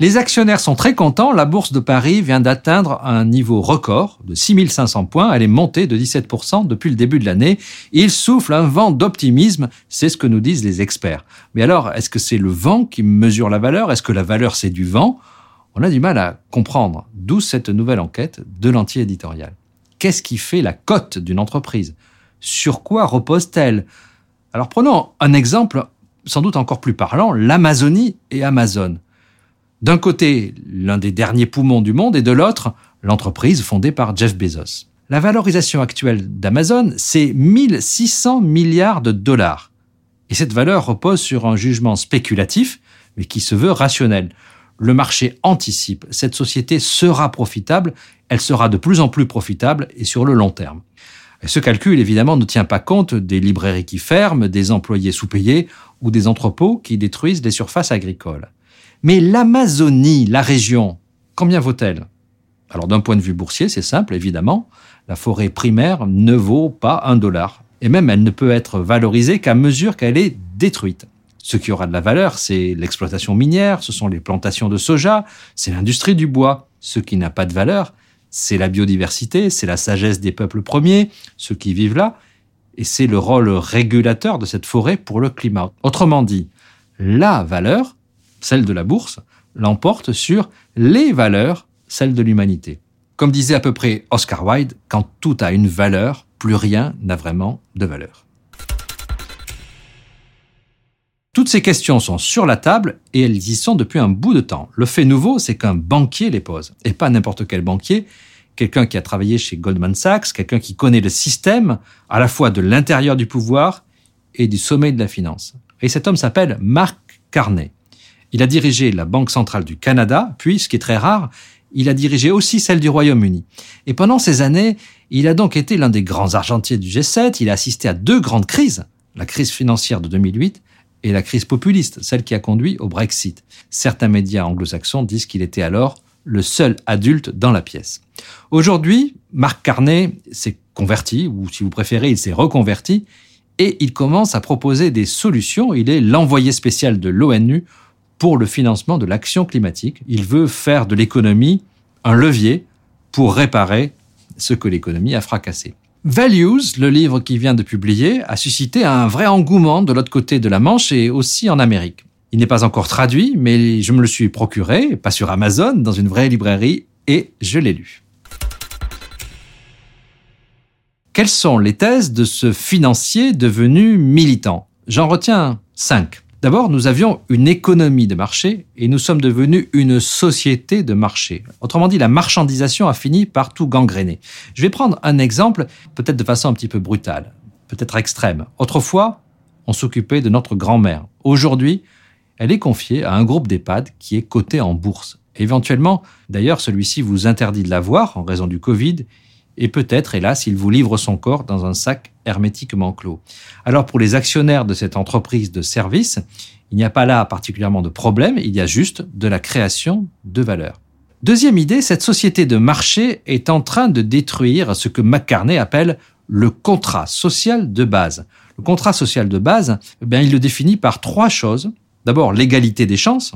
Les actionnaires sont très contents. La bourse de Paris vient d'atteindre un niveau record de 6500 points. Elle est montée de 17% depuis le début de l'année. Il souffle un vent d'optimisme. C'est ce que nous disent les experts. Mais alors, est-ce que c'est le vent qui mesure la valeur? Est-ce que la valeur, c'est du vent? On a du mal à comprendre. D'où cette nouvelle enquête de l'anti-éditorial. Qu'est-ce qui fait la cote d'une entreprise? Sur quoi repose-t-elle? Alors prenons un exemple sans doute encore plus parlant, l'Amazonie et Amazon. D'un côté, l'un des derniers poumons du monde et de l'autre, l'entreprise fondée par Jeff Bezos. La valorisation actuelle d'Amazon, c'est 1600 milliards de dollars. Et cette valeur repose sur un jugement spéculatif, mais qui se veut rationnel. Le marché anticipe, cette société sera profitable, elle sera de plus en plus profitable et sur le long terme. Ce calcul, évidemment, ne tient pas compte des librairies qui ferment, des employés sous-payés ou des entrepôts qui détruisent des surfaces agricoles. Mais l'Amazonie, la région, combien vaut-elle? Alors d'un point de vue boursier, c'est simple, évidemment. La forêt primaire ne vaut pas un dollar. Et même, elle ne peut être valorisée qu'à mesure qu'elle est détruite. Ce qui aura de la valeur, c'est l'exploitation minière, ce sont les plantations de soja, c'est l'industrie du bois. Ce qui n'a pas de valeur, c'est la biodiversité, c'est la sagesse des peuples premiers, ceux qui vivent là, et c'est le rôle régulateur de cette forêt pour le climat. Autrement dit, la valeur, celle de la bourse, l'emporte sur les valeurs, celles de l'humanité. Comme disait à peu près Oscar Wilde, quand tout a une valeur, plus rien n'a vraiment de valeur. Toutes ces questions sont sur la table et elles y sont depuis un bout de temps. Le fait nouveau, c'est qu'un banquier les pose. Et pas n'importe quel banquier, quelqu'un qui a travaillé chez Goldman Sachs, quelqu'un qui connaît le système, à la fois de l'intérieur du pouvoir et du sommet de la finance. Et cet homme s'appelle Mark Carney. Il a dirigé la Banque centrale du Canada, puis, ce qui est très rare, il a dirigé aussi celle du Royaume-Uni. Et pendant ces années, il a donc été l'un des grands argentiers du G7, il a assisté à deux grandes crises, la crise financière de 2008 et la crise populiste, celle qui a conduit au Brexit. Certains médias anglo-saxons disent qu'il était alors le seul adulte dans la pièce. Aujourd'hui, Marc Carnet s'est converti, ou si vous préférez, il s'est reconverti, et il commence à proposer des solutions. Il est l'envoyé spécial de l'ONU pour le financement de l'action climatique. Il veut faire de l'économie un levier pour réparer ce que l'économie a fracassé. Values, le livre qu'il vient de publier, a suscité un vrai engouement de l'autre côté de la Manche et aussi en Amérique. Il n'est pas encore traduit, mais je me le suis procuré, pas sur Amazon, dans une vraie librairie, et je l'ai lu. Quelles sont les thèses de ce financier devenu militant? J'en retiens cinq. D'abord, nous avions une économie de marché et nous sommes devenus une société de marché. Autrement dit, la marchandisation a fini par tout gangréner. Je vais prendre un exemple, peut-être de façon un petit peu brutale, peut-être extrême. Autrefois, on s'occupait de notre grand-mère. Aujourd'hui, elle est confiée à un groupe d'EHPAD qui est coté en bourse. Éventuellement, d'ailleurs, celui-ci vous interdit de la voir en raison du Covid et peut-être, hélas, il vous livre son corps dans un sac hermétiquement clos. Alors pour les actionnaires de cette entreprise de service, il n'y a pas là particulièrement de problème, il y a juste de la création de valeur. Deuxième idée, cette société de marché est en train de détruire ce que McCartney appelle le contrat social de base. Le contrat social de base, eh bien, il le définit par trois choses. D'abord, l'égalité des chances.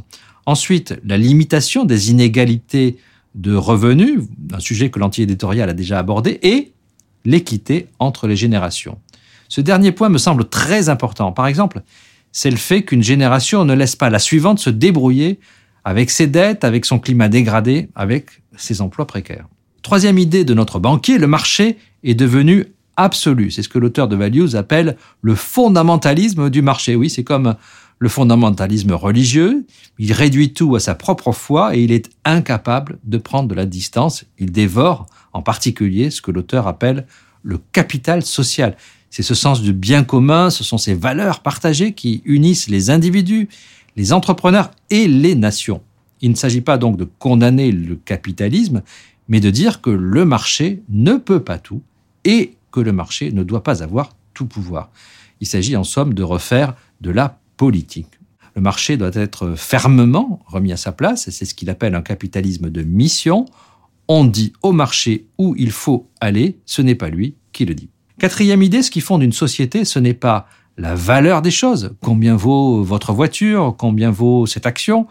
Ensuite, la limitation des inégalités de revenus, un sujet que l'anti-éditorial a déjà abordé, et l'équité entre les générations. Ce dernier point me semble très important. Par exemple, c'est le fait qu'une génération ne laisse pas la suivante se débrouiller avec ses dettes, avec son climat dégradé, avec ses emplois précaires. Troisième idée de notre banquier, le marché est devenu absolu. C'est ce que l'auteur de Values appelle le fondamentalisme du marché. Oui, c'est comme le fondamentalisme religieux, il réduit tout à sa propre foi et il est incapable de prendre de la distance. Il dévore en particulier ce que l'auteur appelle le capital social. C'est ce sens du bien commun, ce sont ces valeurs partagées qui unissent les individus, les entrepreneurs et les nations. Il ne s'agit pas donc de condamner le capitalisme, mais de dire que le marché ne peut pas tout et que le marché ne doit pas avoir tout pouvoir. Il s'agit en somme de refaire de la politique. Le marché doit être fermement remis à sa place, c'est ce qu'il appelle un capitalisme de mission. On dit au marché où il faut aller, ce n'est pas lui qui le dit. Quatrième idée, ce qui fonde une société, ce n'est pas la valeur des choses. Combien vaut votre voiture Combien vaut cette action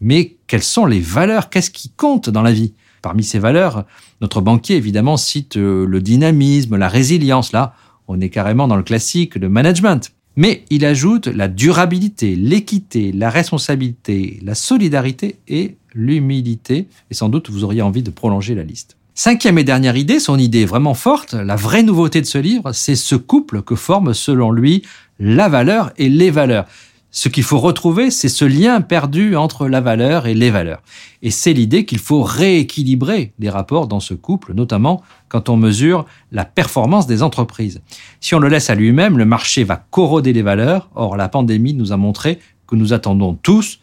Mais quelles sont les valeurs Qu'est-ce qui compte dans la vie? Parmi ces valeurs, notre banquier évidemment cite euh, le dynamisme, la résilience. Là, on est carrément dans le classique de management. Mais il ajoute la durabilité, l'équité, la responsabilité, la solidarité et l'humilité. Et sans doute, vous auriez envie de prolonger la liste. Cinquième et dernière idée, son idée vraiment forte, la vraie nouveauté de ce livre, c'est ce couple que forment selon lui la valeur et les valeurs. Ce qu'il faut retrouver, c'est ce lien perdu entre la valeur et les valeurs. Et c'est l'idée qu'il faut rééquilibrer les rapports dans ce couple, notamment quand on mesure la performance des entreprises. Si on le laisse à lui-même, le marché va corroder les valeurs. Or, la pandémie nous a montré que nous attendons tous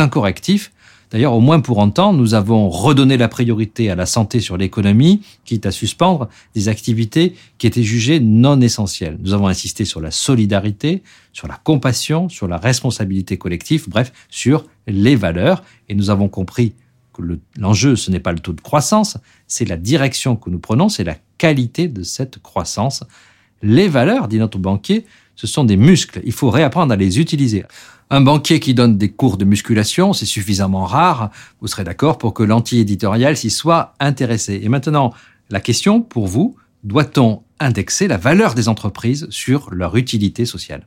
un correctif D'ailleurs, au moins pour temps, nous avons redonné la priorité à la santé sur l'économie, quitte à suspendre des activités qui étaient jugées non essentielles. Nous avons insisté sur la solidarité, sur la compassion, sur la responsabilité collective, bref, sur les valeurs. Et nous avons compris que l'enjeu, ce n'est pas le taux de croissance, c'est la direction que nous prenons, c'est la qualité de cette croissance. Les valeurs, dit notre banquier, ce sont des muscles. Il faut réapprendre à les utiliser. Un banquier qui donne des cours de musculation, c'est suffisamment rare, vous serez d'accord, pour que l'anti-éditorial s'y soit intéressé. Et maintenant, la question pour vous, doit-on indexer la valeur des entreprises sur leur utilité sociale?